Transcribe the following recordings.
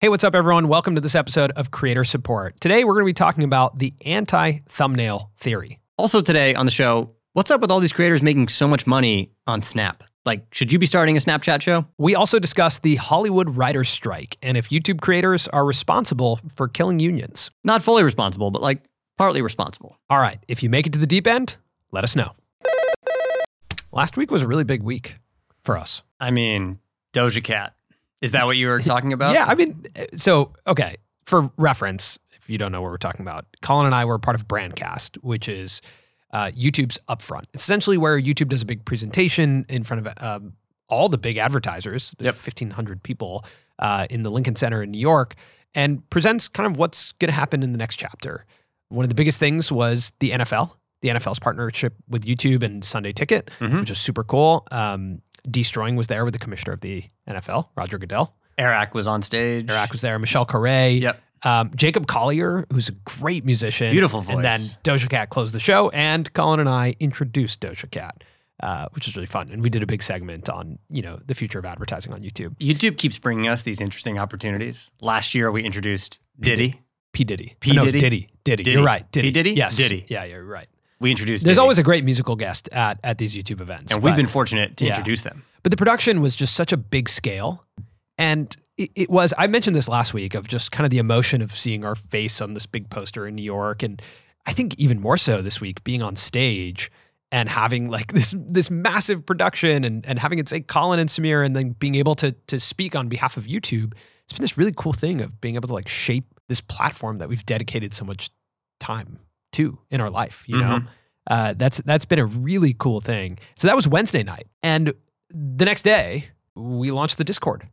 Hey, what's up, everyone? Welcome to this episode of Creator Support. Today, we're going to be talking about the anti thumbnail theory. Also, today on the show, what's up with all these creators making so much money on Snap? Like, should you be starting a Snapchat show? We also discuss the Hollywood writer's strike and if YouTube creators are responsible for killing unions. Not fully responsible, but like partly responsible. All right, if you make it to the deep end, let us know. Last week was a really big week for us. I mean, Doja Cat. Is that what you were talking about? Yeah, I mean, so okay. For reference, if you don't know what we're talking about, Colin and I were part of Brandcast, which is uh, YouTube's upfront. It's essentially where YouTube does a big presentation in front of um, all the big advertisers, Yep. fifteen hundred people uh, in the Lincoln Center in New York, and presents kind of what's going to happen in the next chapter. One of the biggest things was the NFL. The NFL's partnership with YouTube and Sunday Ticket, Mhm. which is super cool. Um, Deestroying was there with the commissioner of the NFL, Roger Goodell. Eric was on stage. Airrack was there. Michelle Khare. Yep. Um, Jacob Collier, who's a great musician. Beautiful voice. And then. Doja Cat closed the show, and Colin and I introduced Doja Cat, uh, which was really fun. And we did a big segment on, you know, the future of advertising on YouTube. YouTube keeps bringing us these interesting opportunities. Last year, we introduced Diddy. P Diddy. P. Oh, no, Diddy? Diddy. Diddy. Diddy. You're right. Diddy. P. Diddy? Yes. Diddy. Yeah, you're right. We introduced There's Diddy. always a great musical guest at at these YouTube events. and we've been fortunate to Yeah. introduce them. But the production was just such a big scale. And it, it was, I mentioned this last week of just kind of the emotion of seeing our face on this big poster in New York. And I think even more so this week, being on stage and having like this this massive production and, and having it say Colin and Samir and then being able to to speak on behalf of YouTube. It's been this really cool thing of being able to like shape this platform that we've dedicated so much time to in our life, you know? Uh, that's that's been a really cool thing. So that was Wednesday night, and the next day we launched the Discord,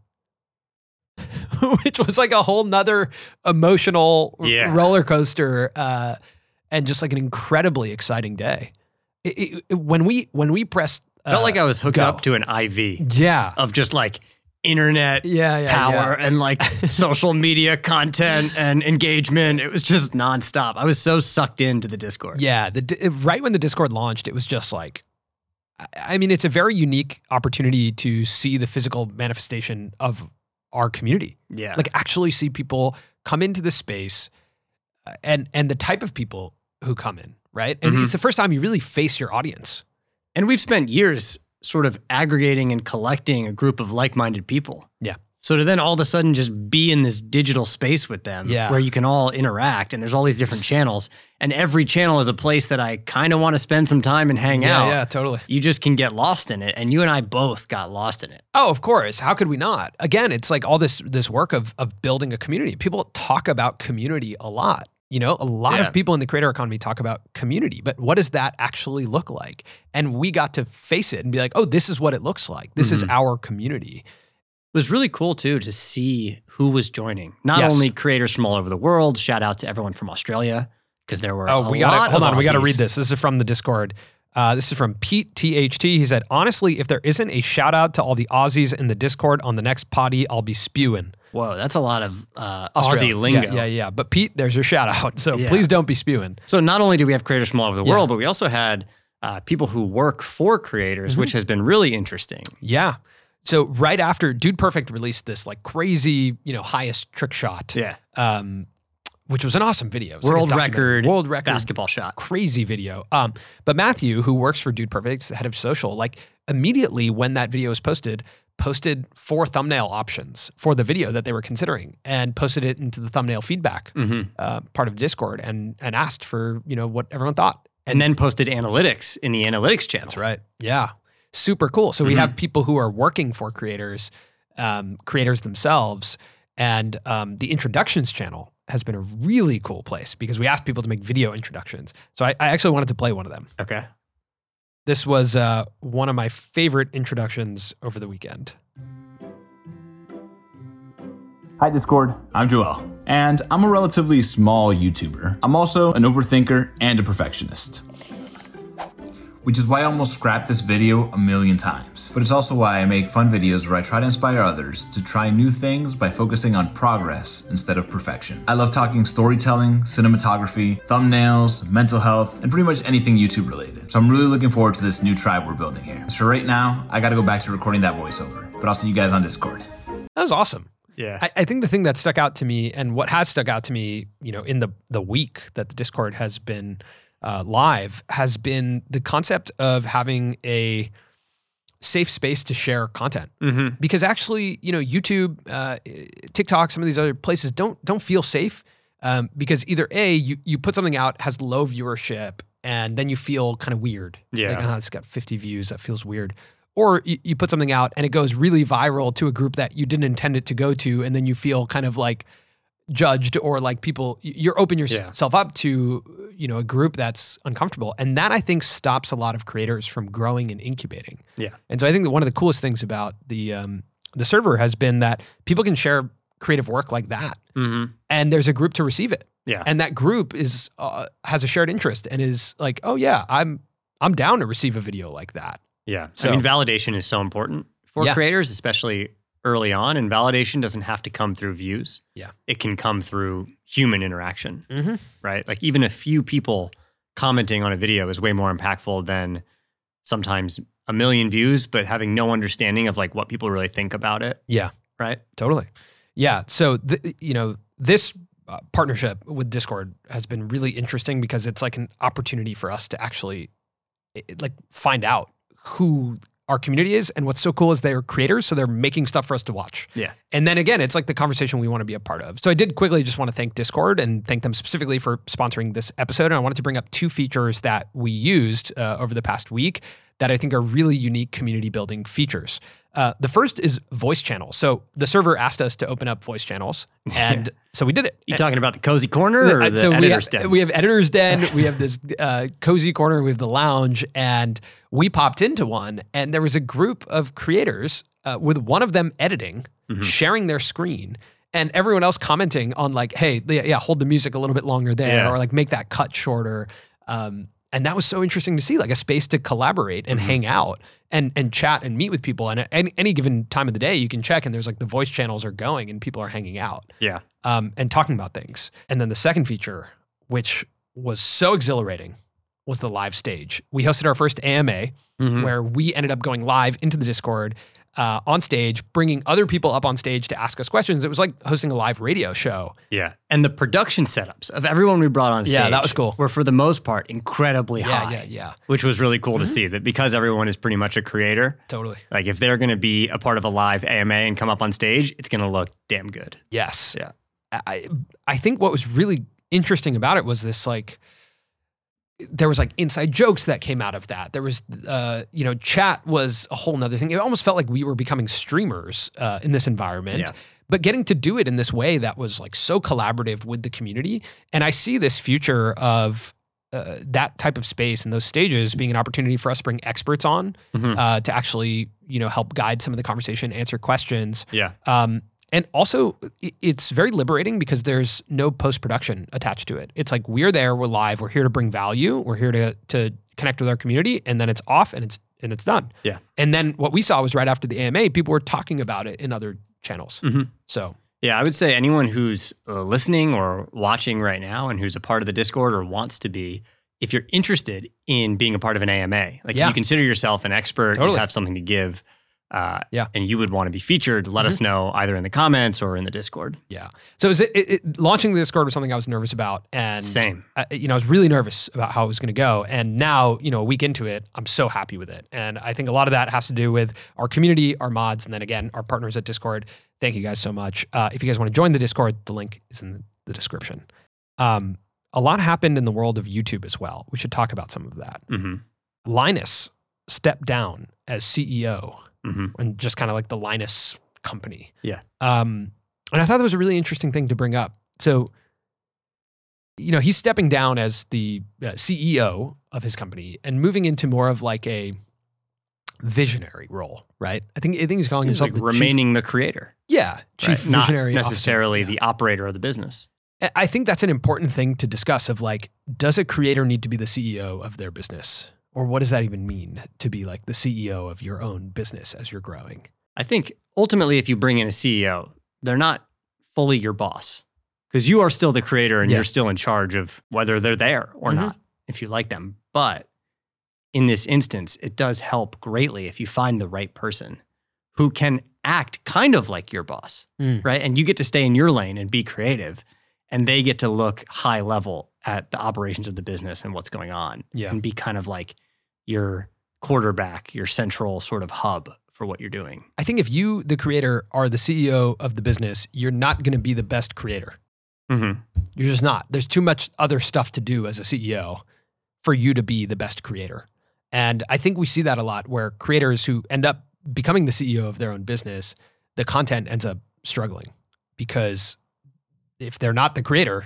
which was like a whole nother emotional r- roller coaster, uh, and just like an incredibly exciting day. It- it- it- when we when we pressed, uh, Felt like I was hooked go. up to an IV yeah, of just like internet yeah, yeah, power yeah. and like social media content and engagement. It was just nonstop. I was so sucked into the Discord. Yeah, the right when the Discord launched, it was just like, I- mean, it's a very unique opportunity to see the physical manifestation of our community. Yeah. Like actually see people come into the space, uh, and and the type of people who come in, right? And Mhm. it's the first time you really face your audience. and we've spent years sort of aggregating and collecting a group of like-minded people. Yeah. So to then all of a sudden just be in this digital space with them Yeah. where you can all interact and there's all these different channels and every channel is a place that I kind of want to spend some time and hang out. yeah, totally. You just can get lost in it and you and I both got lost in it. Oh, of course. How could we not? Again, it's like all this this work of of building a community. People talk about community a lot. You know, a lot Yeah. of people in the creator economy talk about community, but what does that actually look like? And we got to face it and be like, "Oh, this is what it looks like. This is Mhm. our community." It was really cool too to see who was joining. Not Yes. only creators from all over the world, shout out to everyone from Australia because there were Oh, we got hold on. We got to read this. This is from the Discord. Uh, this is from Pete THT. He said, "Honestly, if there isn't a shout out to all the Aussies in the Discord on the next potty, I'll be spewing." Whoa, that's a lot of uh, Australia. Aussie lingo. Yeah, yeah, yeah. But Pete, there's your shout out. So Yeah. please don't be spewing. So not only do we have creators from all over the Yeah. world, but we also had uh, people who work for creators, Mm-hmm. which has been really interesting. Yeah. So right after Dude Perfect released this like crazy, you know, highest trick shot, Yeah, um, which was an awesome video. Was like world record, world record basketball shot. crazy video. Um, but Matthew, who works for Dude Perfect, head of social, like immediately when that video was posted, posted four thumbnail options for the video that they were considering and posted it into the thumbnail feedback Mhm. uh, part of Discord and and asked for you know what everyone thought. And then posted analytics in the analytics channel. That's right. Yeah. Super cool. So we have people who are working for creators, um, creators themselves, and um, the introductions channel has been a really cool place because we asked people to make video introductions. So I, I actually wanted to play one of them. Okay. This was uh, one of my favorite introductions over the weekend. Hi, Discord. I'm Joel, and I'm a relatively small YouTuber. I'm also an overthinker and a perfectionist. Which is why I almost scrapped this video a million times. But it's also why I make fun videos where I try to inspire others to try new things by focusing on progress instead of perfection. I love talking storytelling, cinematography, thumbnails, mental health, and pretty much anything YouTube related. So I'm really looking forward to this new tribe we're building here. So right now, I gotta go back to recording that voiceover. But I'll see you guys on Discord. That was awesome. Yeah. I, I think the thing that stuck out to me and what has stuck out to me, you know, in the the week that the Discord has been uh, live has been the concept of having a safe space to share content. mm-hmm. Because actually, you know, YouTube, uh, TikTok, some of these other places don't don't feel safe um, because either a you you put something out has low viewership and then you feel kind of weird. Yeah. like oh, it's got 50 views, that feels weird. Or you, you put something out and it goes really viral to a group that you didn't intend it to go to, and then you feel kind of like judged or like people you're open Yeah. yourself up to you know a group that's uncomfortable and that i think stops a lot of creators from growing and incubating Yeah. and so i think that one of the coolest things about the um, the server has been that people can share creative work like that Mm-hmm. and there's a group to receive it Yeah. and that group is uh, has a shared interest and is like oh yeah i'm i'm down to receive a video like that Yeah. So- I mean, validation is so important for Yeah. creators, especially early on. And validation doesn't have to come through views. Yeah. It can come through human interaction, mm-hmm. right? Like even a few people commenting on a video is way more impactful than sometimes a million views, but having no understanding of like what people really think about it, yeah right? Totally. Yeah. So, th- you know, this uh, partnership with Discord has been really interesting because it's like an opportunity for us to actually i- like find out who our community is. And what's so cool is they're creators. So they're making stuff for us to watch. Yeah. And then again, it's like the conversation we want to be a part of. So I did quickly just want to thank Discord and thank them specifically for sponsoring this episode. And I wanted to bring up two features that we used uh, over the past week that I think are really unique community building features. Uh, the first is voice channels. So the server asked us to open up voice channels, and so we did it. You talking about the cozy corner or Uh, the so we editor's have, den? we have editor's den. we have this uh, cozy corner. We have the lounge, and we popped into one, and there was a group of creators uh, with one of them editing, Mm-hmm. sharing their screen, and everyone else commenting on like, "Hey, yeah, yeah, hold the music a little bit longer there, Yeah. or like make that cut shorter." Um, and that was so interesting to see, like a space to collaborate and Mm-hmm. hang out and and chat and meet with people. And at any, any given time of the day, you can check, and there's like the voice channels are going, and people are hanging out yeah. um, and talking about things. And then the second feature, which was so exhilarating, was the live stage. We hosted our first AMA Mhm. where we ended up going live into the Discord uh, on stage, bringing other people up on stage to ask us questions. It was like hosting a live radio show. Yeah. And the production setups of everyone we brought on stage Yeah, that was cool. were for the most part incredibly Yeah, high. yeah, yeah, Which was really cool to see that because everyone is pretty much a creator, totally. like if they're going to be a part of a live AMA and come up on stage, it's going to look damn good. Yes. Yeah. I I think what was really interesting about it was this like there was like inside jokes that came out of that. There was uh, you know, chat was a whole nother thing. It almost felt like we were becoming streamers uh, in this environment. Yeah. But getting to do it in this way that was like so collaborative with the community. And I see this future of uh, that type of space and those stages being an opportunity for us to bring experts on Mhm. uh, to actually, you know, help guide some of the conversation, answer questions. Yeah. Um, and also, it's very liberating because there's no post production attached to it. It's like we're there, we're live, we're here to bring value, we're here to to connect with our community, and then it's off and it's and it's done. Yeah. And then what we saw was right after the AMA, people were talking about it in other channels. Mhm. So Yeah, I would say anyone who's uh, listening or watching right now and who's a part of the Discord or wants to be, if you're interested in being a part of an AMA, like Yeah. if you consider yourself an expert, Totally. you have something to give, uh, Yeah. Mm-hmm. and you would want to be featured, let us know either in the comments or in the Discord. yeah. So is it, it, it launching the Discord was something I was nervous about, and Same. I, you know, I was really nervous about how it was going to go. And now, you know, a week into it, I'm so happy with it. And I think a lot of that has to do with our community, our mods, and then again, our partners at Discord. Thank you guys so much. Uh, if you guys want to join the Discord, the link is in the description. Um, a lot happened in the world of YouTube as well. We should talk about some of that. hmm Linus stepped down as CEO hmm and just kind of like the Linus company. Yeah. Um, and I thought that was a really interesting thing to bring up. So, you know, he's stepping down as the uh, CEO of his company and moving into more of like a visionary role, right? I think I think he's calling He's himself like the chief- remaining the creator, yeah, chief right? not visionary officer. necessarily Yeah. the operator of the business. I- I think that's an important thing to discuss of like, does a creator need to be the CEO of their business? Or what does that even mean to be like the CEO of your own business as you're growing? I think ultimately, if you bring in a CEO, they're not fully your boss because you are still the creator and Yeah. you're still in charge of whether they're there or Mhm. not, if you like them. But in this instance, it does help greatly if you find the right person who can act kind of like your boss, Mm. right? And you get to stay in your lane and be creative, and they get to look high level at the operations of the business and what's going on Yeah. and be kind of like your quarterback, your central sort of hub for what you're doing. I think if you, the creator, are the CEO of the business, you're not going to be the best creator. Mm-hmm. You're just not. There's too much other stuff to do as a CEO for you to be the best creator. And I think we see that a lot where creators who end up becoming the CEO of their own business, the content ends up struggling because if they're not the creator,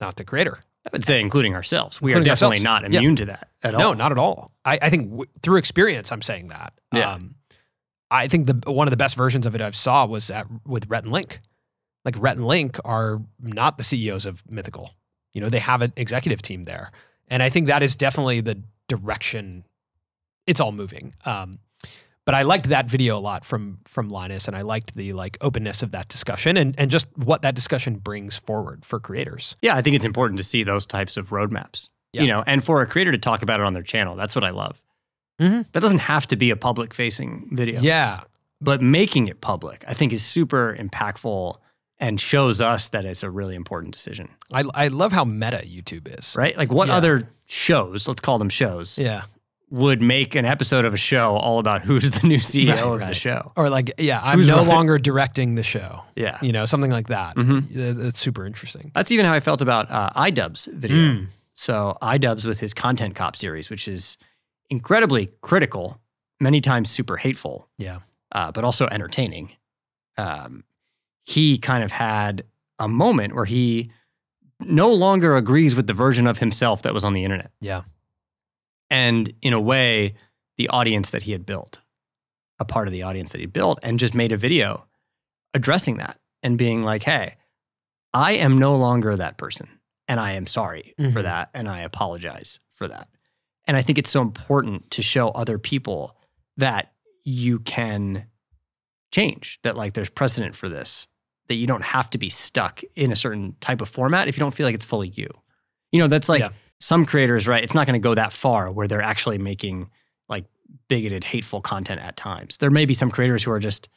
not the creator. I would say, including ourselves, we Including are definitely ourselves. not Yeah. immune to that at all. No, not at all. I, I think w- through experience, I'm saying that. Yeah. Um, I think the one of the best versions of it I've saw was at, with Rhett and Link. Like Rhett and Link are not the CEOs of Mythical. You know, they have an executive team there, and I think that is definitely the direction it's all moving. Um, but I liked that video a lot from from Linus, and I liked the like openness of that discussion and and just what that discussion brings forward for creators. Yeah, I think it's important to see those types of roadmaps. Yeah. You know, and for a creator to talk about it on their channel, that's what I love. Mhm. That doesn't have to be a public facing video. Yeah, But making it public, I think, is super impactful and shows us that it's a really important decision. I I love how meta YouTube is. Right? Like what Yeah. other shows, let's call them shows, Yeah. Would make an episode of a show all about who's the new CEO Right, of the show? Or like, yeah, I'm Who's no right? longer directing the show. Yeah. You know, something like that. Mhm. That's super interesting. That's even how I felt about uh, iDubbbz video. Mm. So iDubbbz with his Content Cop series, which is incredibly critical, many times super hateful, Yeah. uh, but also entertaining. Um, he kind of had a moment where he no longer agrees with the version of himself that was on the internet, Yeah. And in a way, the audience that he had built, a part of the audience that he built, and just made a video addressing that and being like, "Hey, I am no longer that person, and I am sorry for Mhm. that, and I apologize for that." And I think it's so important to show other people that you can change, that like there's precedent for this, that you don't have to be stuck in a certain type of format if you don't feel like it's fully you. You know, that's like Yeah. Some creators, right? It's not going to go that far where they're actually making like bigoted, hateful content at times. There may be some creators who are just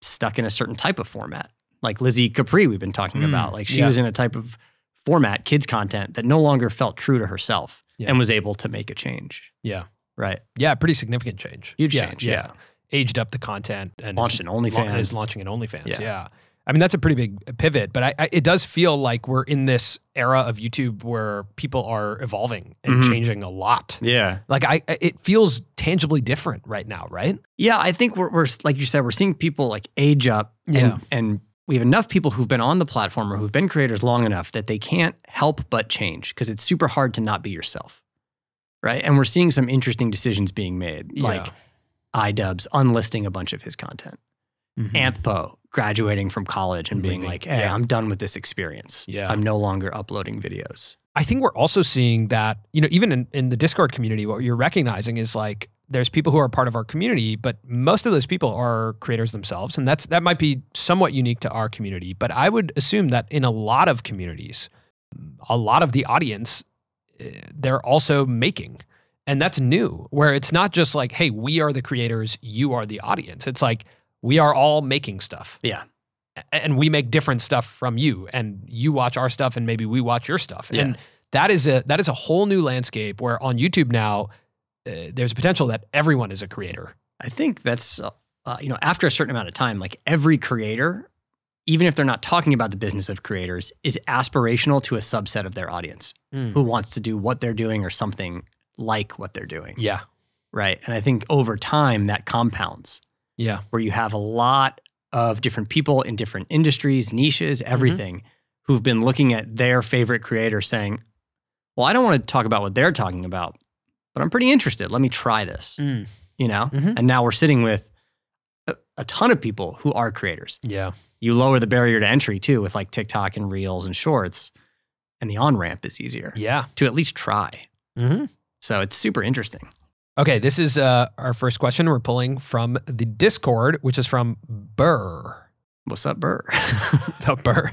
stuck in a certain type of format, like Lizzy Capri, we've been talking Mm, about. Like she yeah. was in a type of format, kids content, that no longer felt true to herself Yeah. and was able to make a change. Yeah. Right. Yeah. Pretty significant change. Huge yeah, change. Yeah. Aged up the content and Launched an OnlyFans. is launching an OnlyFans. Yeah. Yeah. I mean, that's a pretty big pivot, but I, I, it does feel like we're in this era of YouTube where people are evolving and Mhm. changing a lot. Yeah. Like I, it feels tangibly different right now, right? Yeah, I think we're, we're like you said, we're seeing people like age up, and, Yeah. and we have enough people who've been on the platform or who've been creators long enough that they can't help but change because it's super hard to not be yourself, right? And we're seeing some interesting decisions being made, like iDubbbz unlisting a bunch of his content, Mhm. Anthpo graduating from college and being Leaving, like, "Hey, yeah. I'm done with this experience. Yeah. I'm no longer uploading videos." I think we're also seeing that, you know, even in, in the Discord community, what you're recognizing is like there's people who are part of our community, but most of those people are creators themselves. And that's that might be somewhat unique to our community. But I would assume that in a lot of communities, a lot of the audience, eh, they're also making. And that's new, where it's not just like, hey, we are the creators, you are the audience. It's like we are all making stuff. Yeah, and we make different stuff from you and you watch our stuff and maybe we watch your stuff. Yeah. and that is a that is a whole new landscape where on youtube now uh, there's potential that everyone is a creator. I think that's uh, uh, you know after a certain amount of time, like every creator, even if they're not talking about the business of creators, is aspirational to a subset of their audience who wants to do what they're doing or something like what they're doing, yeah. Right? And I think over time that compounds, yeah where you have a lot of different people in different industries, niches, everything, who've been looking at their favorite creator saying, well, I don't want to talk about what they're talking about, but I'm pretty interested. Let me try this, Mm. you know? Mhm. And now we're sitting with a, a ton of people who are creators. Yeah. You lower the barrier to entry too with like TikTok and Reels and Shorts, and the on ramp is easier Yeah. to at least try. hmm So it's super interesting. Okay, this is uh, our first question. We're pulling from the Discord, which is from Burr. What's up, Burr? the Burr.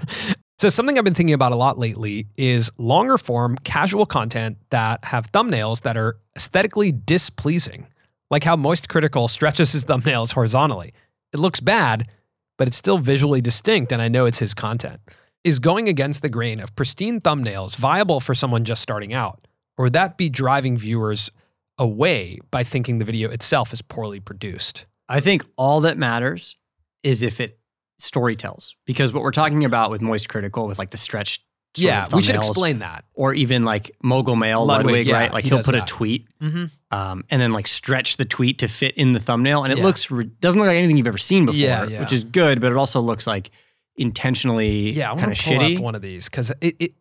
So something I've been thinking about a lot lately is longer form casual content that have thumbnails that are aesthetically displeasing, like how Moist Critical stretches his thumbnails horizontally. It looks bad, but it's still visually distinct, and I know it's his content. Is going against the grain of pristine thumbnails viable for someone just starting out? Or would that be driving viewers away by thinking the video itself is poorly produced? I think all that matters is if it story tells, because what we're talking about with Moist Critical, with like the stretched, Yeah, we should explain that. or even like Mogul Mail, Ludwig, Ludwig, yeah, right? Like he will put that. a tweet Mm-hmm. um, and then like stretch the tweet to fit in the thumbnail, and it Yeah. looks re- doesn't look like anything you've ever seen before, Yeah, which is good, but it also looks like intentionally Yeah, kind of shitty. one of these because it, it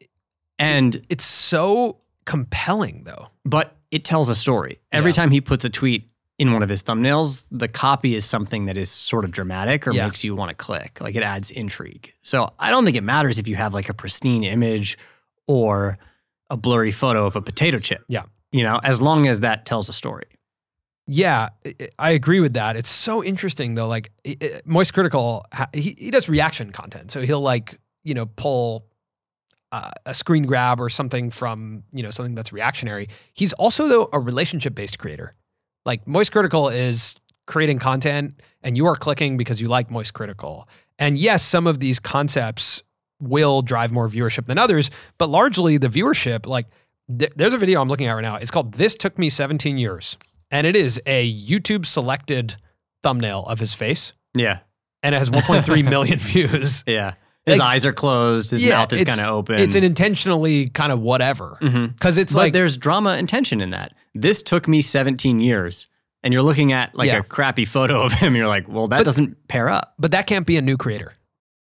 and it's so compelling though. but it tells a story. Every Yeah. time he puts a tweet in one of his thumbnails, the copy is something that is sort of dramatic or Yeah. makes you want to click. Like it adds intrigue. So I don't think it matters if you have like a pristine image or a blurry photo of a potato chip. Yeah. You know, as long as that tells a story. Yeah, I- agree with that. It's so interesting though. Like Moist Critical, he, he does reaction content, so he'll like you know pull uh, a screen grab or something from you know something that's reactionary. He's also though a relationship based creator. Like Moist Critical is creating content, and you are clicking because you like Moist Critical. And yes, some of these concepts will drive more viewership than others, but largely the viewership, like th- there's a video I'm looking at right now. It's called "This Took Me 17 Years." and it is a YouTube selected thumbnail of his face, Yeah. and it has 1.3 million views. Yeah. His Like- eyes are closed. His Yeah, mouth is kind of open. It's an intentionally kind of whatever mm-hmm. because it's but like there's drama and tension in that. This took me 17 years. And you're looking at like Yeah. a crappy photo of him. You're like, well, that But- doesn't pair up. but that can't be a new creator.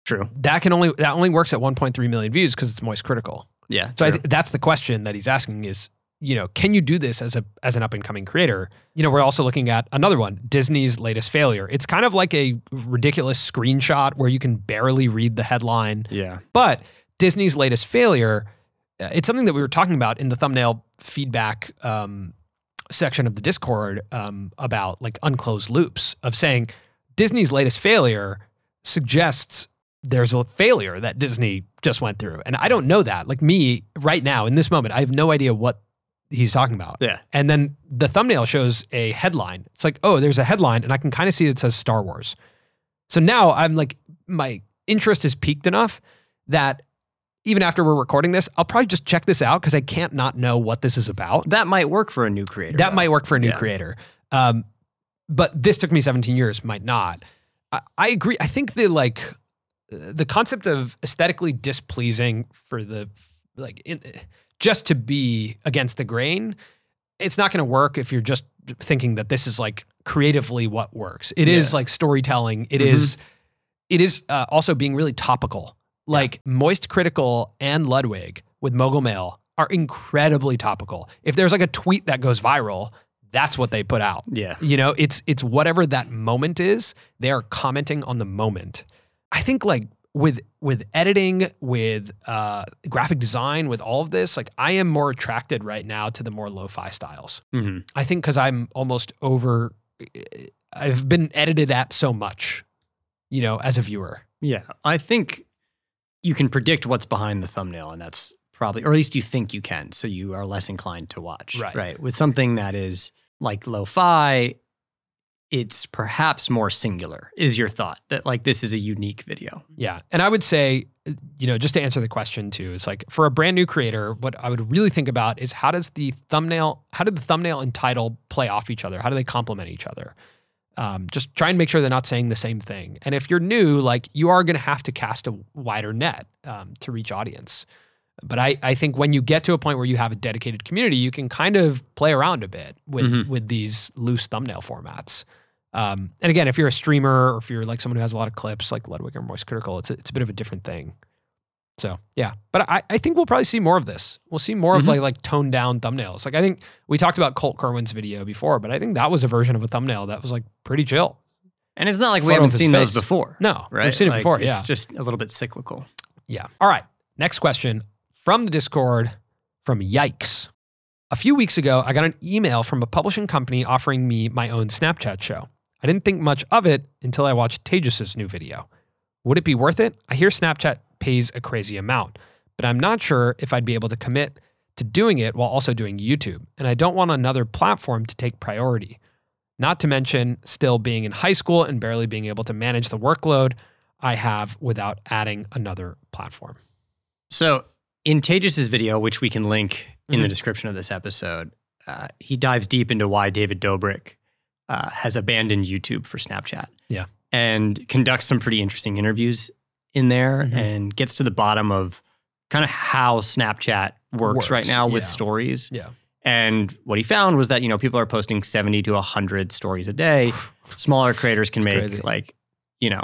True. That can only that only works at 1.3 million views because it's Moist Critical. Yeah. So I th- that's the question that he's asking is, you know, can you do this as a as an up and coming creator? You know, we're also looking at another one, Disney's latest failure. It's kind of like a ridiculous screenshot where you can barely read the headline. yeah. But Disney's latest failure, uh, it's something that we were talking about in the thumbnail feedback um, section of the Discord um, about like unclosed loops of saying Disney's latest failure suggests there's a failure that Disney just went through. And I don't know that. Like me right now in this moment, I have no idea what he's talking about. Yeah. And then the thumbnail shows a headline. It's like, oh, there's a headline, and I can kind of see it says Star Wars. So now I'm like, my interest is peaked enough that even after we're recording this, I'll probably just check this out because I can't not know what this is about. That might work for a new creator. That though. might work for a new Yeah. creator. Um, but this took me 17 years, might not. I, I agree. I think the like the concept of aesthetically displeasing for the like in, just to be against the grain, it's not going to work if you're just thinking that this is like creatively what works. It is Yeah. like storytelling. It Mhm. is. It is uh, also being really topical. Like Moist Critical and Ludwig with Mogul Mail are incredibly topical. If there's like a tweet that goes viral, that's what they put out. Yeah. You know, it's it's whatever that moment is. They are commenting on the moment. I think like with with editing, with uh, graphic design, with all of this, like I am more attracted right now to the more lo-fi styles. hmm I think because I'm almost over. I've been edited at so much, you know, as a viewer. Yeah. I think you can predict what's behind the thumbnail, and that's probably, or at least you think you can. So you are less inclined to watch. Right. Right. With something that is like lo fi, it's perhaps more singular, is your thought that like this is a unique video. Yeah. And I would say, you know, just to answer the question too, it's like for a brand new creator, what I would really think about is how does the thumbnail, how did the thumbnail and title play off each other? How do they complement each other? Um, just try and make sure they're not saying the same thing. And if you're new, like you are going to have to cast a wider net um, to reach audience. But I, I think when you get to a point where you have a dedicated community, you can kind of play around a bit with Mhm. with these loose thumbnail formats. Um, and again, if you're a streamer or if you're like someone who has a lot of clips, like Ludwig or Moist Critical, it's a, it's a bit of a different thing. So yeah, but I, I think we'll probably see more of this. We'll see more of Mhm. like like toned down thumbnails. Like I think we talked about Colt Kerwin's video before, but I think that was a version of a thumbnail that was like pretty chill. And it's not like we haven't of his seen those before. No, Right? we've seen it Like, before. It's Yeah, just a little bit cyclical. yeah. All right. Next question from the Discord from Yikes. A few weeks ago, I got an email from a publishing company offering me my own Snapchat show. I didn't think much of it until I watched Tejas' new video. Would it be worth it? I hear Snapchat pays a crazy amount, but I'm not sure if I'd be able to commit to doing it while also doing YouTube. And I don't want another platform to take priority. Not to mention still being in high school and barely being able to manage the workload I have without adding another platform. So in Tejas' video, which we can link in the Mhm. description of this episode, uh, he dives deep into why David Dobrik uh, has abandoned YouTube for Snapchat. Yeah. And conducts some pretty interesting interviews in there Mhm. and gets to the bottom of kind of how Snapchat works, right Works, now with yeah. stories. Yeah. And what he found was that, you know, people are posting 70 to 100 stories a day. Smaller creators can make crazy. like, you know,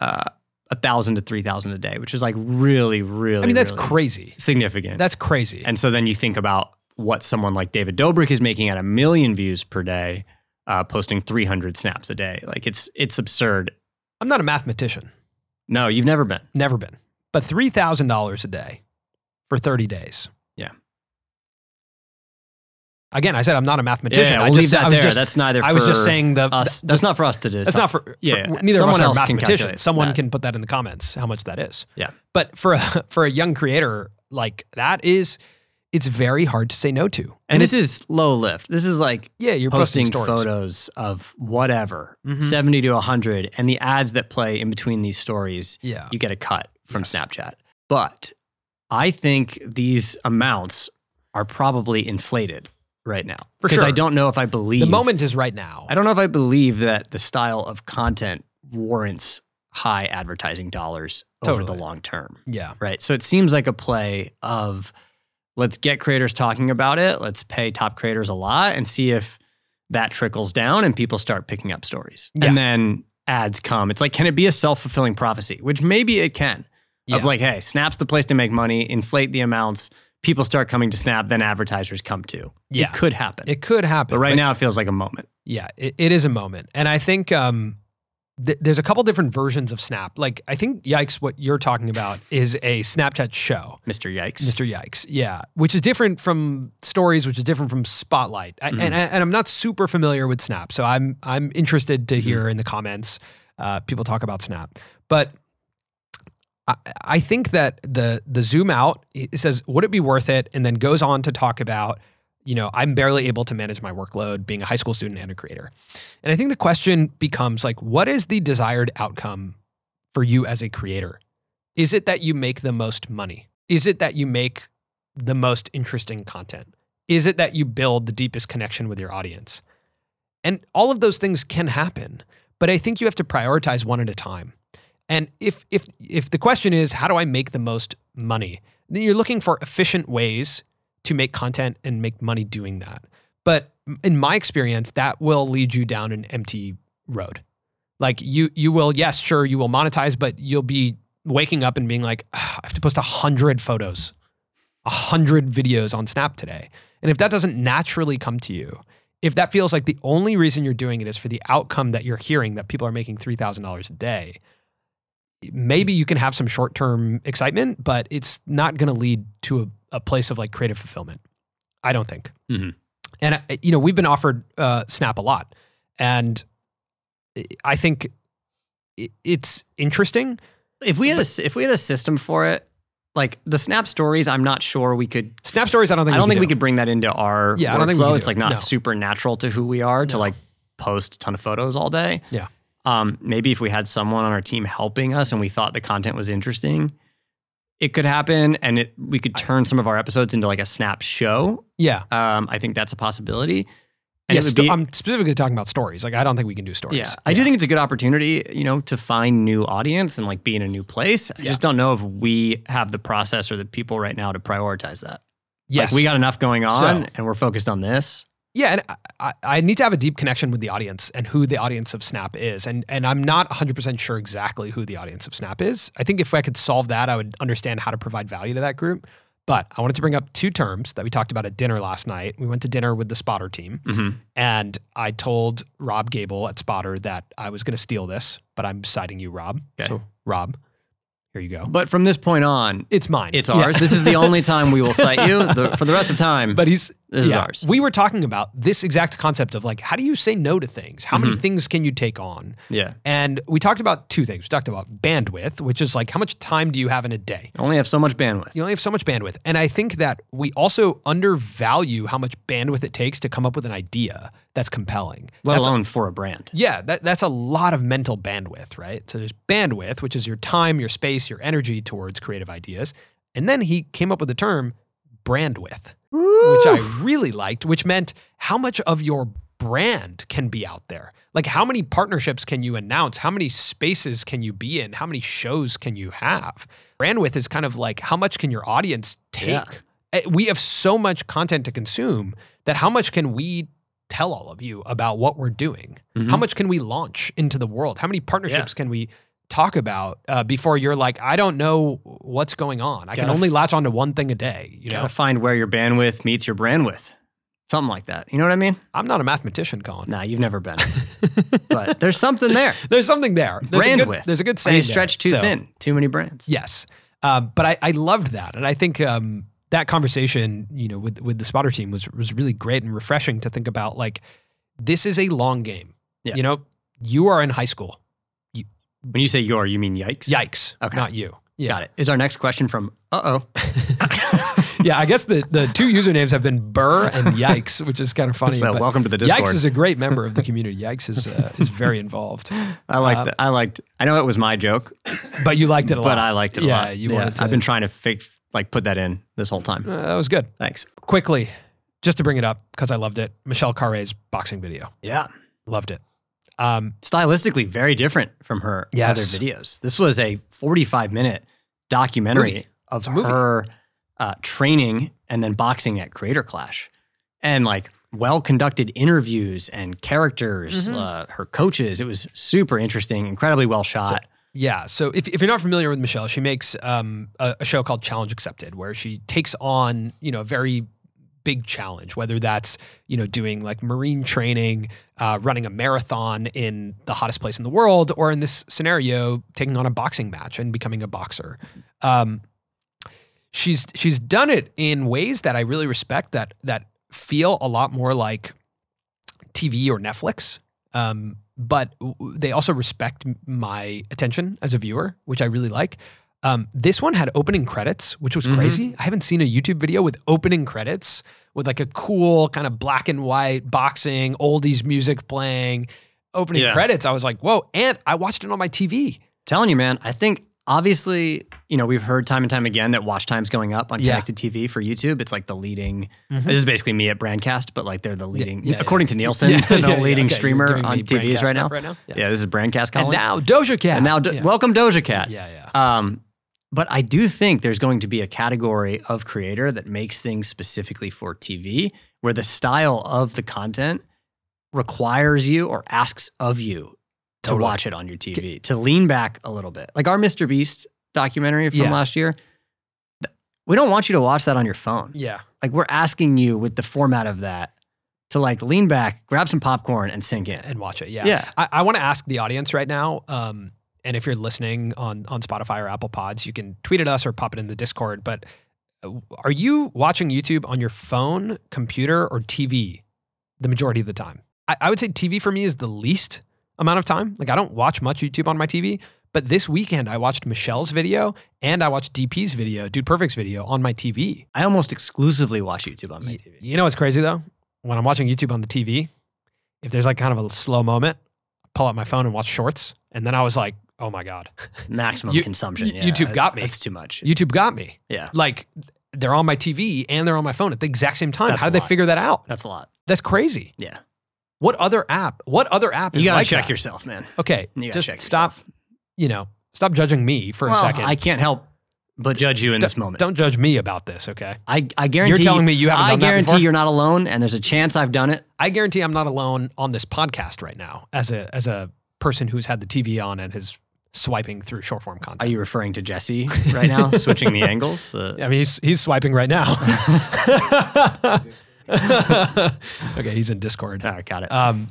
uh, a thousand to 3,000 a day, which is like really, really, I mean, that's really crazy. significant. That's crazy. and so then you think about what someone like David Dobrik is making at a million views per day, uh, posting 300 snaps a day. Like it's, it's absurd. I'm not a mathematician, No, you've never been. never been. But $3,000 a day for 30 days. Yeah. Again, I said I'm not a mathematician. Yeah, I we'll just, leave that I was there. just, that's neither I was just saying the, us. That's not for us to do. That's not for, for Yeah, neither of someone us are else can mathematicians. Someone that. can put that in the comments how much that is. Yeah. But for a, for a young creator like that is it's very hard to say no to. And this is low lift. This is like yeah, you're posting, posting photos of whatever, Mhm. 70 to 100, and the ads that play in between these stories, Yeah. you get a cut from Yes. Snapchat. But I think these amounts are probably inflated right now. Because I don't know if I believe The moment is right now. I don't know if I believe that the style of content warrants high advertising dollars over the long term. yeah. Right. So it seems like a play of let's get creators talking about it, let's pay top creators a lot and see if that trickles down and people start picking up stories. Yeah. And then ads come. It's like, can it be a self fulfilling prophecy? Which maybe it can. Of like, hey, Snap's the place to make money, inflate the amounts, people start coming to Snap, then advertisers come too. Yeah. It could happen. It could happen. but right now it feels like a moment. Yeah, it, it is a moment. And I think um, th- there's a couple different versions of Snap. Like, I think Yikes, what you're talking about is a Snapchat show, Mr. Yikes. Mr. Yikes. Yeah, which is different from Stories, which is different from Spotlight. I, Mhm. and, and I'm not super familiar with Snap, so I'm I'm interested to hear in the comments uh, people talk about Snap. But I, I think that the the zoom out it says, would it be worth it? And then goes on to talk about, you know, I'm barely able to manage my workload being a high school student and a creator. And I think the question becomes like, what is the desired outcome for you as a creator? Is it that you make the most money? Is it that you make the most interesting content? Is it that you build the deepest connection with your audience? And all of those things can happen, but I think you have to prioritize one at a time. And if if if the question is how do I make the most money, then you're looking for efficient ways to make content and make money doing that. But in my experience, that will lead you down an empty road. Like you you will yes, sure you will monetize, but you'll be waking up and being like, "Ah, I have to post a hundred photos, a hundred videos on Snap today. And if that doesn't naturally come to you, if that feels like the only reason you're doing it is for the outcome that you're hearing that people are making three thousand dollars a day, maybe you can have some short term excitement, but it's not going to lead to a, a place of like creative fulfillment. I don't think. Mhm. And uh, you know, we've been offered uh, Snap a lot, and I think it's interesting. If we had a if we had a system for it, like the Snap stories, I'm not sure we could. Snap stories, I don't think. I don't we think we could bring that into our Yeah, workflow. I don't think it's like not No. super natural to who we are to No. like post a ton of photos all day. Yeah. Um, maybe if we had someone on our team helping us and we thought the content was interesting, it could happen, and it we could turn some of our episodes into like a Snap show. Yeah. Um, I think that's a possibility. And Yeah, sto- be- I'm specifically talking about stories. Like I don't think we can do stories. Yeah, I do think it's a good opportunity, you know, to find new audience and like be in a new place. I Yeah. just don't know if we have the process or the people right now to prioritize that. Yes. Like we got enough going on So- and we're focused on this. Yeah, and I- I, need to have a deep connection with the audience and who the audience of Snap is. And and I'm not 100% sure exactly who the audience of Snap is. I think if I could solve that, I would understand how to provide value to that group. But I wanted to bring up two terms that we talked about at dinner last night. We went to dinner with the Spotter team, mm-hmm. and I told Rob Gable at Spotter that I was going to steal this, but I'm citing you, Rob. Okay. So, Rob, here you go. But from this point on, It's mine. it's Yeah. ours. This is the only time we will cite you. The, for the rest of time, But he's This is ours. We were talking about this exact concept of like, how do you say no to things? How Mm-hmm. many things can you take on? yeah, And we talked about two things. We talked about bandwidth, which is like how much time do you have in a day? you only have so much bandwidth. You only have so much bandwidth. And I think that we also undervalue how much bandwidth it takes to come up with an idea that's compelling. let That's- alone for a brand. yeah, that, that's a lot of mental bandwidth, right? So there's bandwidth, which is your time, your space, your energy towards creative ideas. And then he came up with the term brandwidth, which I really liked, which meant how much of your brand can be out there. Like how many partnerships can you announce? How many spaces can you be in? How many shows can you have? Brandwidth is kind of like how much can your audience take? Yeah. Eh, We have so much content to consume that how much can we tell all of you about what we're doing? How much can we launch into the world? How many partnerships can we talk about uh, before you're like, I don't know what's going on. I can Gotta only latch onto one thing a day. You gotta find where your bandwidth meets your brandwidth. Something like that. You know what I mean? I'm not a mathematician, Colin. Nah, you've never been. but there's something there. There's something there. There's a good, there's a good When saying. you there. stretch too So, thin, too many brands. Yes. Um, but I, I loved that. And I think um, that conversation, you know, with, with the spotter team was, was really great and refreshing to think about like, this is a long game. Yeah. You know, you are in high school. When you say your, you mean yikes? Yikes. Okay. Not you. Yeah. Got it. Is our next question from uh oh. yeah, I guess the, the two usernames have been Burr and Yikes, which is kind of funny. So but welcome to the Discord. Yikes is a great member of the community. Yikes is uh, is very involved. I liked Uh, that. I liked I know it was my joke, But you liked it a lot. but I liked it a lot. yeah, you wanted to. I've been trying to fake like put that in this whole time. uh, that was good. Thanks. Quickly, just to bring it up because I loved it. Michelle Khare's boxing video. Yeah. Loved it. Um, Stylistically very different from her Yes. other videos. This was a 45 minute documentary Movie. of her uh, training and then boxing at Creator Clash. And like well conducted interviews and characters, Mhm. uh, her coaches. It was super interesting, incredibly well shot. Yeah. So if, if you're not familiar with Michelle, she makes um, a, a show called Challenge Accepted, where she takes on you know a very big challenge, whether that's you know doing like marine training, uh, running a marathon in the hottest place in the world, or in this scenario, taking on a boxing match and becoming a boxer. Um, she's she's done it in ways that I really respect that that feel a lot more like TV or Netflix. Um, but they also respect my attention as a viewer, which I really like. Um, this one had opening credits, which was Mhm. crazy. I haven't seen a YouTube video with opening credits with like a cool kind of black and white boxing, oldies music playing. Opening Yeah. credits, I was like, whoa. And I watched it on my TV. telling you, man, I think obviously, you know, we've heard time and time again that watch time's going up on Yeah. connected TV for YouTube. It's like the leading, Mhm. this is basically me at Brandcast, but like they're the leading, yeah, according to Nielsen, Yeah, the yeah, yeah. leading Okay, streamer on TVs right now. right now? Yeah. Yeah. this is Brandcast calling. And now Doja Cat. And now Do- yeah. welcome Doja Cat. Yeah, yeah. Um, but I do think there's going to be a category of creator that makes things specifically for TV, where the style of the content requires you or asks of you to Totally. watch it on your TV, to lean back a little bit. Like our Mr. Beast documentary from Yeah. last year, we don't want you to watch that on your phone. yeah. Like we're asking you with the format of that to like lean back, grab some popcorn, and sink in. and watch it. Yeah. Yeah. I, I want to ask the audience right now. Um, and if you're listening on on Spotify or Apple Pods, you can tweet at us or pop it in the Discord. But uh, are you watching YouTube on your phone, computer, or TV the majority of the time? I, I would say TV for me is the least amount of time. Like I don't watch much YouTube on my TV. But this weekend, I watched Michelle's video and I watched DP's video, Dude Perfect's video on my TV. I almost exclusively watch YouTube on my TV. You know what's crazy though? When I'm watching YouTube on the TV, if there's like kind of a slow moment, I pull out my phone and watch shorts. And then I was like, oh my God, Maximum You- consumption. Yeah, YouTube got me. That's too much. YouTube got me. Yeah, Like they're on my TV and they're on my phone at the exact same time. That's How did they figure that out? that's a lot. That's crazy. Yeah, What other app? What other app is you gotta like check that? yourself, man. Okay, You gotta just check stop. yourself. You know, stop judging me for well, a second. I can't help but judge you in this moment. Don't judge me about this, okay? I, I guarantee you're telling me you haven't I guarantee you're not alone, and there's a chance I've done it. I guarantee I'm not alone on this podcast right now as a as a person who's had the TV on and is swiping through short form content. Are you referring to Jesse right now, switching the angles? Uh, I mean, he's he's swiping right now. okay, he's in Discord. all right, got it. Um,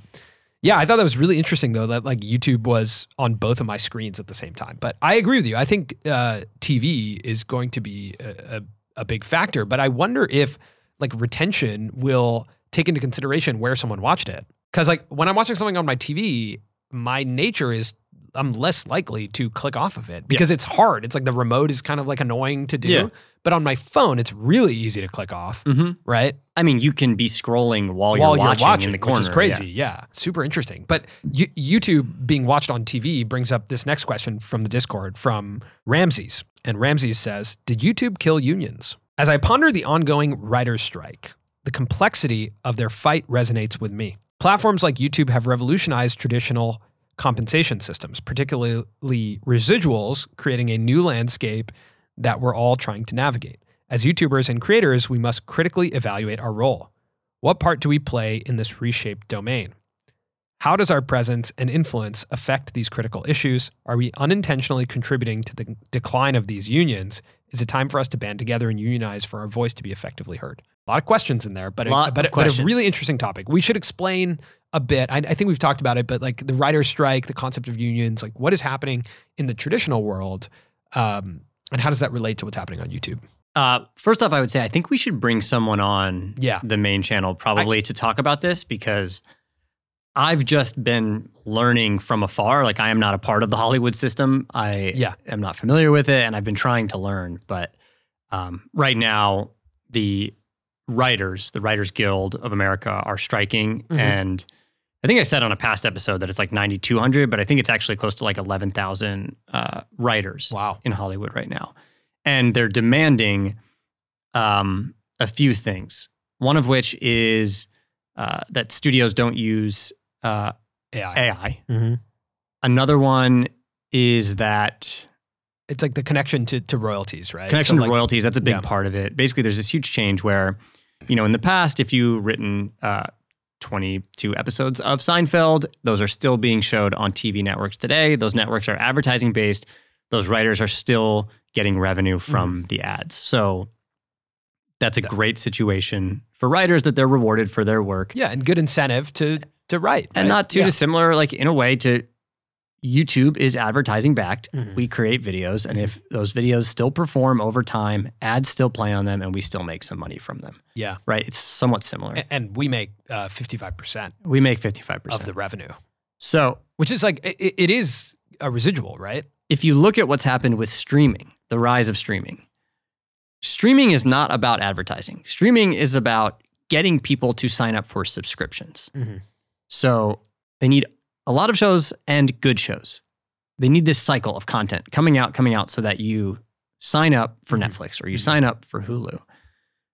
yeah, I thought that was really interesting though that like YouTube was on both of my screens at the same time. But I agree with you. I think uh, TV is going to be a, a, a big factor. But I wonder if like retention will take into consideration where someone watched it. Because like when I'm watching something on my TV, my nature is I'm less likely to click off of it because it's hard. It's like the remote is kind of like annoying to do. Yeah. But on my phone, it's really easy to click off, hmm right? I mean, you can be scrolling while, while you're, you're watching watching, in the corner, which is crazy. Yeah. super interesting. But y- YouTube being watched on TV brings up this next question from the Discord from Ramses. And Ramses says, "Did YouTube kill unions?" As I ponder the ongoing writers' strike, the complexity of their fight resonates with me. Platforms like YouTube have revolutionized traditional compensation systems, particularly residuals, creating a new landscape that we're all trying to navigate. As YouTubers and creators, we must critically evaluate our role. What part do we play in this reshaped domain? How does our presence and influence affect these critical issues? Are we unintentionally contributing to the decline of these unions? Is it time for us to band together and unionize for our voice to be effectively heard? A lot of questions in there, but a, but, a- but a really interesting topic. We should explain a bit. I, I think we've talked about it, but like the writer's strike, the concept of unions, like what is happening in the traditional world, um, and how does that relate to what's happening on YouTube? Uh, first off, I would say I think we should bring someone on Yeah. the main channel probably to talk about this because I've just been learning from afar. Like I am not a part of the Hollywood system. I Yeah. am not familiar with it, and I've been trying to learn. But um, right now, the writers, the Writers Guild of America, are striking, Mhm. and I think I said on a past episode that it's like 9,200, but I think it's actually close to like 11,000 uh, writers Wow. in Hollywood right now. And they're demanding um, a few things. One of which is uh, that studios don't use uh, AI. AI. Mm-hmm. Another one is that It's like the connection to, to royalties, right? connection So, to like, royalties. That's a big yeah. part of it. Basically, there's this huge change where, you know, in the past, if you written uh, 22 episodes of Seinfeld, those are still being showed on TV networks today. Those networks are advertising based. Those writers are still getting revenue from the ads. So that's a great situation for writers that they're rewarded for their work. Yeah, and good incentive to to write. and right? not too yeah. dissimilar, like in a way, to YouTube is advertising backed. Mhm. We create videos, and if those videos still perform over time, ads still play on them, and we still make some money from them. Yeah. Right? It's somewhat similar. A- And we make uh, 55% we make fifty five percent of the revenue, So which is like, it, it is a residual, right? if you look at what's happened with streaming, the rise of streaming, streaming is not about advertising. Streaming is about getting people to sign up for subscriptions. Mhm. So they need a lot of shows and good shows. They need this cycle of content coming out, coming out so that you sign up for Mhm. Netflix or you Mhm. sign up for Hulu.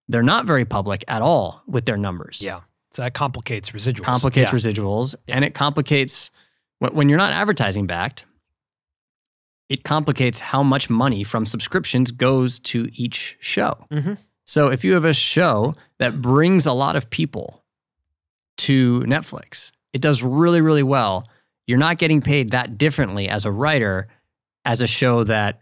They're not very public at all with their numbers. Yeah. So that complicates residuals. Complicates yeah. residuals and it complicates when you're not advertising backed, it complicates how much money from subscriptions goes to each show. Mhm. So if you have a show that brings a lot of people to Netflix, it does really, really well. You're not getting paid that differently as a writer as a show that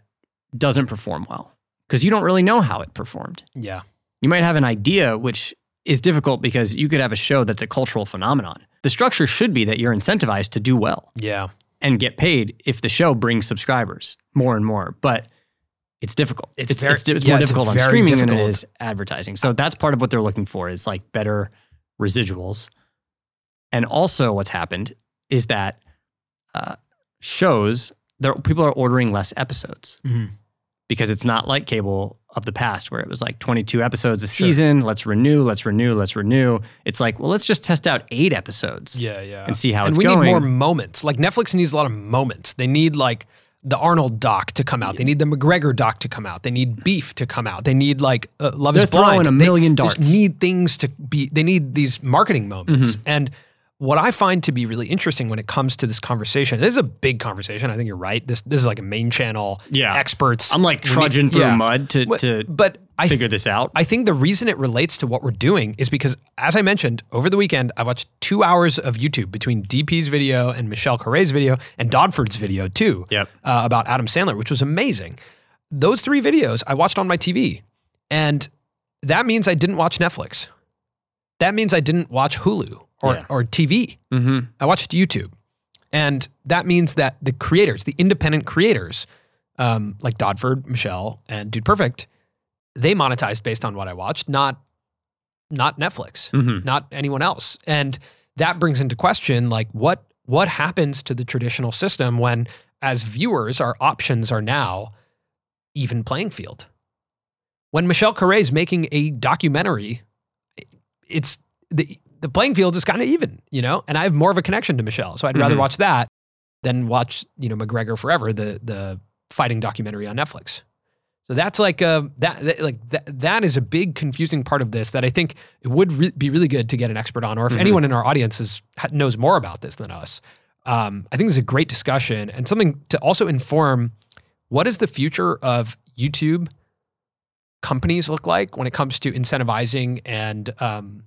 doesn't perform well because you don't really know how it performed. Yeah. You might have an idea, which is difficult because you could have a show that's a cultural phenomenon. The structure should be that you're incentivized to do well Yeah. and get paid if the show brings subscribers more and more. But it's difficult. It's It's, very- it's, it's yeah, more difficult on streaming than it is advertising. So that's part of what they're looking for is like better residuals. And also, what's happened is that uh, shows there people are ordering less episodes Mhm. because it's not like cable of the past where it was like 22 episodes a Sure. season. Let's renew, let's renew, let's renew. It's like, well, let's just test out eight episodes Yeah. Yeah. and see how and it's we going. need more moments. Like Netflix needs a lot of moments. They need like the Arnold doc to come out. They need the McGregor doc to come out. They need Beef to come out. They need like uh, Love They're is Blind. throwing a They million just darts. need things to be. They need these marketing moments. Mm-hmm. And what I find to be really interesting when it comes to this conversation, this is a big conversation. I think you're right. This this is like a main channel Yeah. experts. I'm like We need- trudging through yeah. mud to, But- to but I figure this out. I think the reason it relates to what we're doing is because, as I mentioned, over the weekend, I watched two hours of YouTube between DP's video and Michelle Khare's video and Dodford's video too Yep. uh, about Adam Sandler, which was amazing. Those three videos I watched on my TV. And that means I didn't watch Netflix. That means I didn't watch Hulu or, Yeah. or TV. mm-hmm. I watched YouTube. And that means that the creators, the independent creators, um, like Dodford, Michelle, and Dude Perfect, they monetized based on what I watched, not not Netflix, Mm-hmm. not anyone else. And that brings into question like what what happens to the traditional system when as viewers our options are now even playing field. When Michelle Khare is making a documentary, it's the the playing field is kind of even, you know, and I have more of a connection to Michelle. So I'd rather Mhm. watch that than watch, you know, McGregor Forever, the the fighting documentary on Netflix. So that's like a that, that like that, that is a big confusing part of this that I think it would re- be really good to get an expert on, or if Mhm. anyone in our audience is, ha- knows more about this than us. Um, I think this is a great discussion and something to also inform what does the future of YouTube companies look like when it comes to incentivizing and um,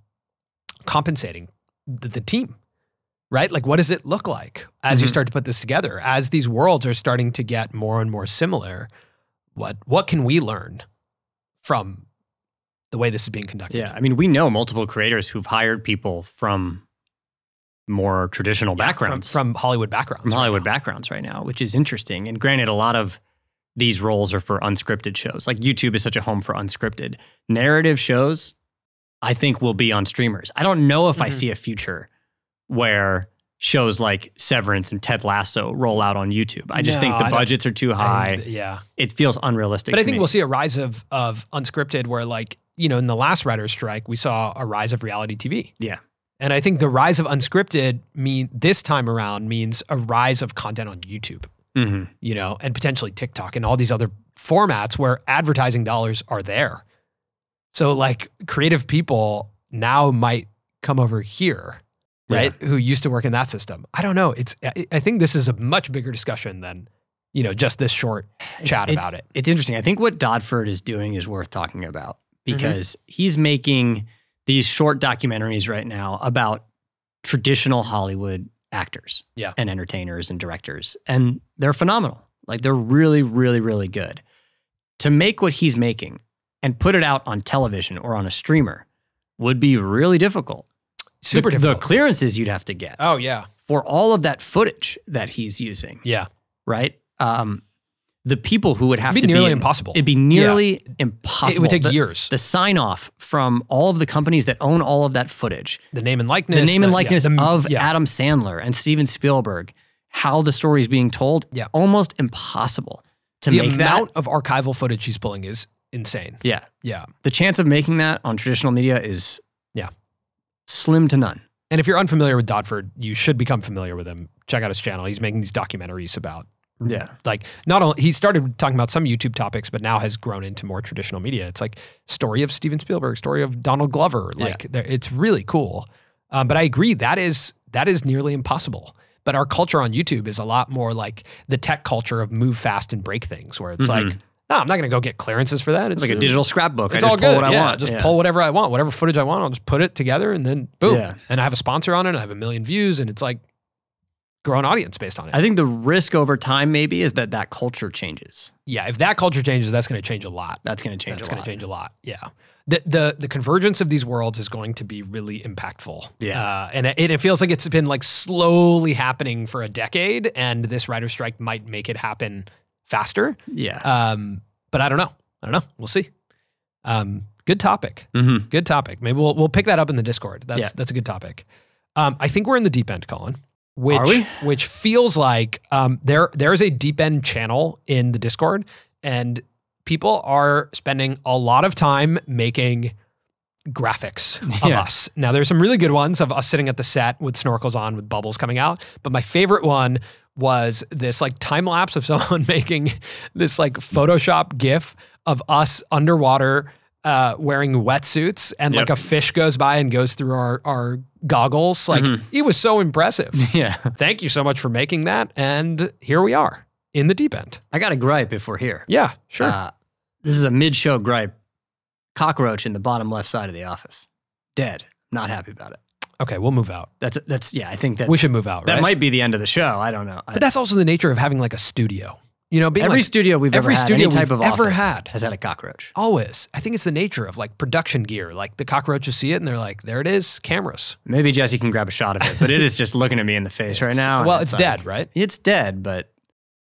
compensating the, the team, right? Like, what does it look like as you Mhm. start to put this together? As these worlds are starting to get more and more similar, what what can we learn from the way this is being conducted? Yeah, I mean, we know multiple creators who've hired people from more traditional Yeah, backgrounds, from, from Hollywood backgrounds, from Hollywood now. backgrounds right now, which is interesting. And granted, a lot of these roles are for unscripted shows. Like YouTube is such a home for unscripted narrative shows. I think will be on streamers. I don't know if I Mhm. see a future where shows like Severance and Ted Lasso roll out on YouTube. I just No, think the I budgets are too high. yeah, it feels unrealistic. but I think me. we'll see a rise of of unscripted, where like you know, in the last writers' strike, we saw a rise of reality TV. Yeah. And I think the rise of unscripted mean this time around means a rise of content on YouTube, Mhm. you know, and potentially TikTok and all these other formats where advertising dollars are there. So like creative people now might come over here, right? Who used to work in that system. I don't know. It's I, think this is a much bigger discussion than, you know, just this short chat it's- about it. It's interesting. I think what Dodford is doing is worth talking about Mm-hmm. because he's making these short documentaries right now about traditional Hollywood actors Yeah. and entertainers and directors. And they're phenomenal. Like they're really, really, really good. To make what he's making and put it out on television or on a streamer would be really difficult. Super the, difficult. The clearances you'd have to get oh yeah. for all of that footage that he's using, Yeah. right? Um, the people who would have It'd be to nearly be impossible. It'd be nearly impossible. It would take the, years. The sign off from all of the companies that own all of that footage, The name and likeness. the name and yeah, likeness the- of yeah. Adam Sandler and Steven Spielberg, how the story is being told, Yeah. almost impossible to make that. the amount of archival footage he's pulling is insane. Yeah, Yeah. the chance of making that on traditional media is Yeah. slim to none. And if you're unfamiliar with Dodford, you should become familiar with him. Check out his channel. He's making these documentaries about Yeah, like not only he started talking about some YouTube topics, but now has grown into more traditional media. It's like story of Steven Spielberg, story of Donald Glover. Like they're- it's really cool. Um, but I agree that is that is nearly impossible. But our culture on YouTube is a lot more like the tech culture of move fast and break things, where it's like, no, I'm not going to go get clearances for that. it's like a digital scrapbook. It's I just all pull good. what I yeah, want. just Yeah. pull whatever I want, whatever footage I want. I'll just put it together, and then boom, Yeah. and I have a sponsor on it. And I have a million views, and it's like grow an audience based on it. I think the risk over time maybe is that that culture changes. yeah, if that culture changes, that's going to change a lot. That's going to change That's a going lot. to change a lot. Yeah. The, the the convergence of these worlds is going to be really impactful. Yeah. Uh, and it, it feels like it's been like slowly happening for a decade, and this writer strike might make it happen faster. Yeah. Um, but I don't know. I don't know. We'll see. Um, good topic. mm-hmm. Good topic. Maybe we'll we'll pick that up in the Discord. That's Yeah. that's a good topic. Um, I think we're in the deep end, Colin. Which Are we? which feels like um, there there is a deep end channel in the Discord, and people are spending a lot of time making graphics of Yeah. us. Now there's some really good ones of us sitting at the set with snorkels on with bubbles coming out, but my favorite one was this like time lapse of someone making this like Photoshop GIF of us underwater uh, wearing wetsuits and like a fish goes by and goes through our, our goggles. Like Mhm. it was so impressive. Yeah. Thank you so much for making that. And here we are in the deep end. I got a gripe if we're here. Yeah, sure. Uh, this is a mid show gripe. Cockroach in the bottom left side of the office. Dead. Not happy about it. Okay, we'll move out. That's, that's, yeah, I think that's, we should move out, that right? might be the end of the show. I don't know. I- but that's also the nature of having like a studio. You know, being every like, studio we've every ever had, studio any type we've of ever office had. has had a cockroach. always. I think it's the nature of like production gear. Like the cockroaches see it and they're like, there it is, cameras. Maybe Jesse can grab a shot of it, but it is just looking at me in the face right now. and well, it's like- dead, right? It's dead, but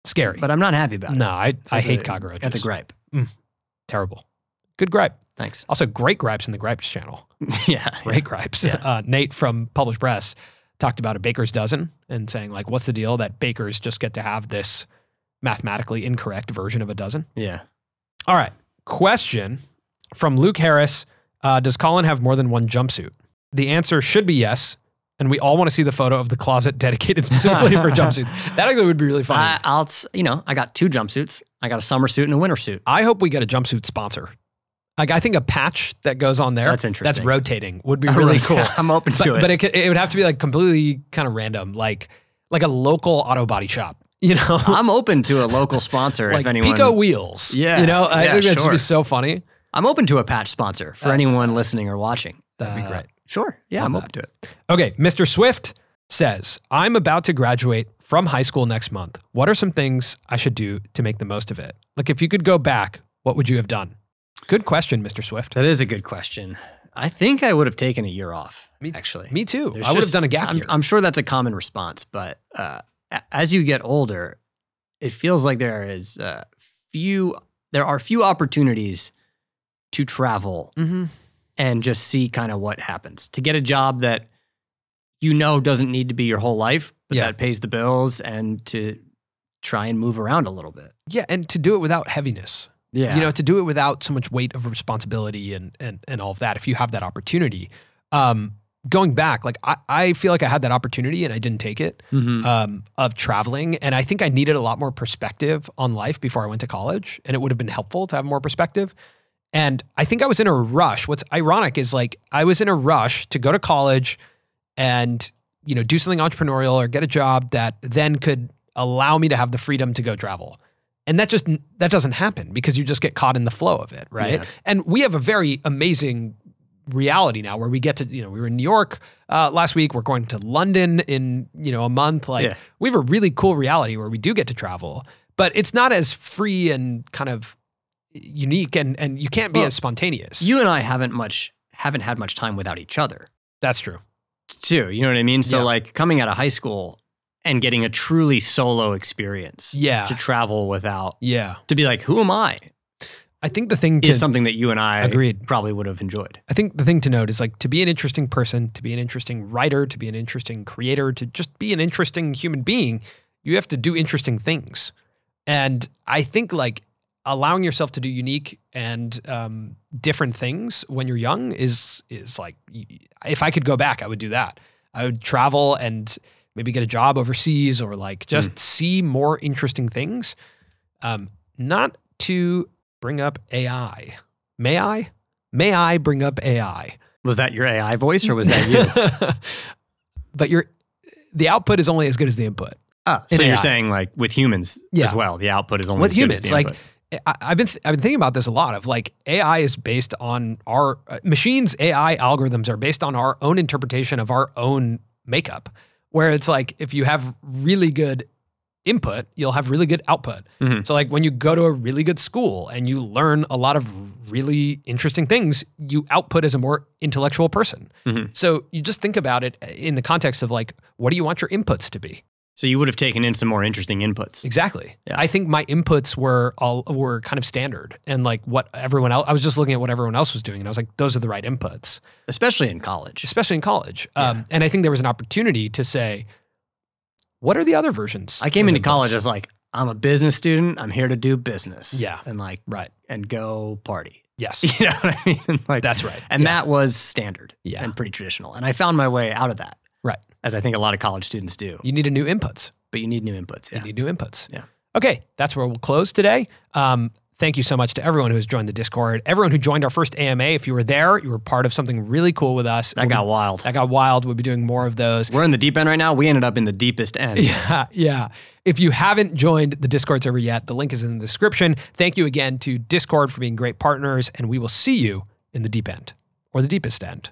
Scary. but I'm not happy about it. no, I, I That's hate a- cockroaches. That's a gripe. Mm, terrible. Good gripe. Thanks. Also, great gripes in the gripes channel. yeah. Great gripes. Yeah. Uh, Nate from Published Press talked about a baker's dozen and saying like, what's the deal that bakers just get to have this mathematically incorrect version of a dozen? Yeah. All right. Question from Luke Harris uh, Does Colin have more than one jumpsuit? The answer should be yes. And we all want to see the photo of the closet dedicated specifically for jumpsuits. That actually would be really funny. I, I'll, you know, I got two jumpsuits. I got a summer suit and a winter suit. I hope we get a jumpsuit sponsor. Like I think a patch that goes on there That's interesting. That's rotating would be really cool. I'm open to but, it. but it, it would have to be like completely kind of random, like like a local auto body shop. You know, I'm open to a local sponsor like if anyone. Pico Wheels. Yeah, you know, I yeah, think that should sure. be so funny. I'm open to a patch sponsor for anyone listening or watching. That'd be Uh, great. Sure. Yeah, Love I'm that. open to it. Okay, Mr. Swift says, I'm about to graduate from high school next month. What are some things I should do to make the most of it? Like, if you could go back, what would you have done? Good question, Mr. Swift. That is a good question. I think I would have taken a year off. Me- actually, Me too. There's I would have just- done a gap I'm, year. I'm sure that's a common response, but uh, as you get older, it feels like there is uh, few. There are few opportunities to travel mm-hmm. and just see kind of what happens. To get a job that you know doesn't need to be your whole life, but Yeah. that pays the bills, and to try and move around a little bit. Yeah, and to do it without heaviness. Yeah, You know, to do it without so much weight of responsibility and and and all of that. If you have that opportunity, um, going back, like I, I feel like I had that opportunity and I didn't take it. Mhm. um, of traveling. And I think I needed a lot more perspective on life before I went to college. And it would have been helpful to have more perspective. And I think I was in a rush. What's ironic is like I was in a rush to go to college and, you know, do something entrepreneurial or get a job that then could allow me to have the freedom to go travel. And that just that doesn't happen because you just get caught in the flow of it, right? Yeah. And we have a very amazing reality now where we get to, you know, we were in New York uh, last week. We're going to London in, you know, a month. Like Yeah. we have a really cool reality where we do get to travel, but it's not as free and kind of unique and and you can't be Well, as spontaneous. you and I haven't much haven't had much time without each other. That's true. too. You know what I mean? So Yeah. like coming out of high school and getting a truly solo experience Yeah. to travel without Yeah. to be like, who am I? I think the thing to Is something that you and I Agreed. probably would have enjoyed. I think the thing to note is like to be an interesting person, to be an interesting writer, to be an interesting creator, to just be an interesting human being, you have to do interesting things. And I think like allowing yourself to do unique and um, different things when you're young is is like if I could go back, I would do that. I would travel and maybe get a job overseas or like just see more interesting things. Um, not to bring up AI. May I? May I bring up AI? Was that your AI voice or was that you? but your the output is only as good as the input. Ah, In so you're AI. saying like with humans Yeah. as well, the output is only With as good as humans, the like input. I, I've been th- I've been thinking about this a lot. Of like AI is based on our uh, machines. AI algorithms are based on our own interpretation of our own makeup. Where it's like if you have really good input, you'll have really good output. Mhm. So like when you go to a really good school and you learn a lot of really interesting things, you output as a more intellectual person. Mhm. So you just think about it in the context of like, what do you want your inputs to be? So you would have taken in some more interesting inputs. Exactly. Yeah. I think my inputs were all were kind of standard and like what everyone else. I was just looking at what everyone else was doing, and I was like, those are the right inputs, Especially in college. especially in college. Um, and I think there was an opportunity to say, what are the other versions? I came into college inputs? as like, I'm a business student. I'm here to do business. Yeah. And like right. and go party. Yes, You know what I mean? Like that's right. And that was standard Yeah. and pretty traditional. And I found my way out of that, right. As I think a lot of college students do. You need new inputs. But you need new inputs. You need new inputs. Yeah. Okay, that's where we'll close today. Um, Thank you so much to everyone who has joined the Discord, everyone who joined our first AMA. If you were there, you were part of something really cool with us. That got wild. That got wild. We'll be doing more of those. We're in the deep end right now. We ended up in the deepest end. Yeah, yeah. If you haven't joined the Discord server yet, the link is in the description. Thank you again to Discord for being great partners, and we will see you in the deep end or the deepest end.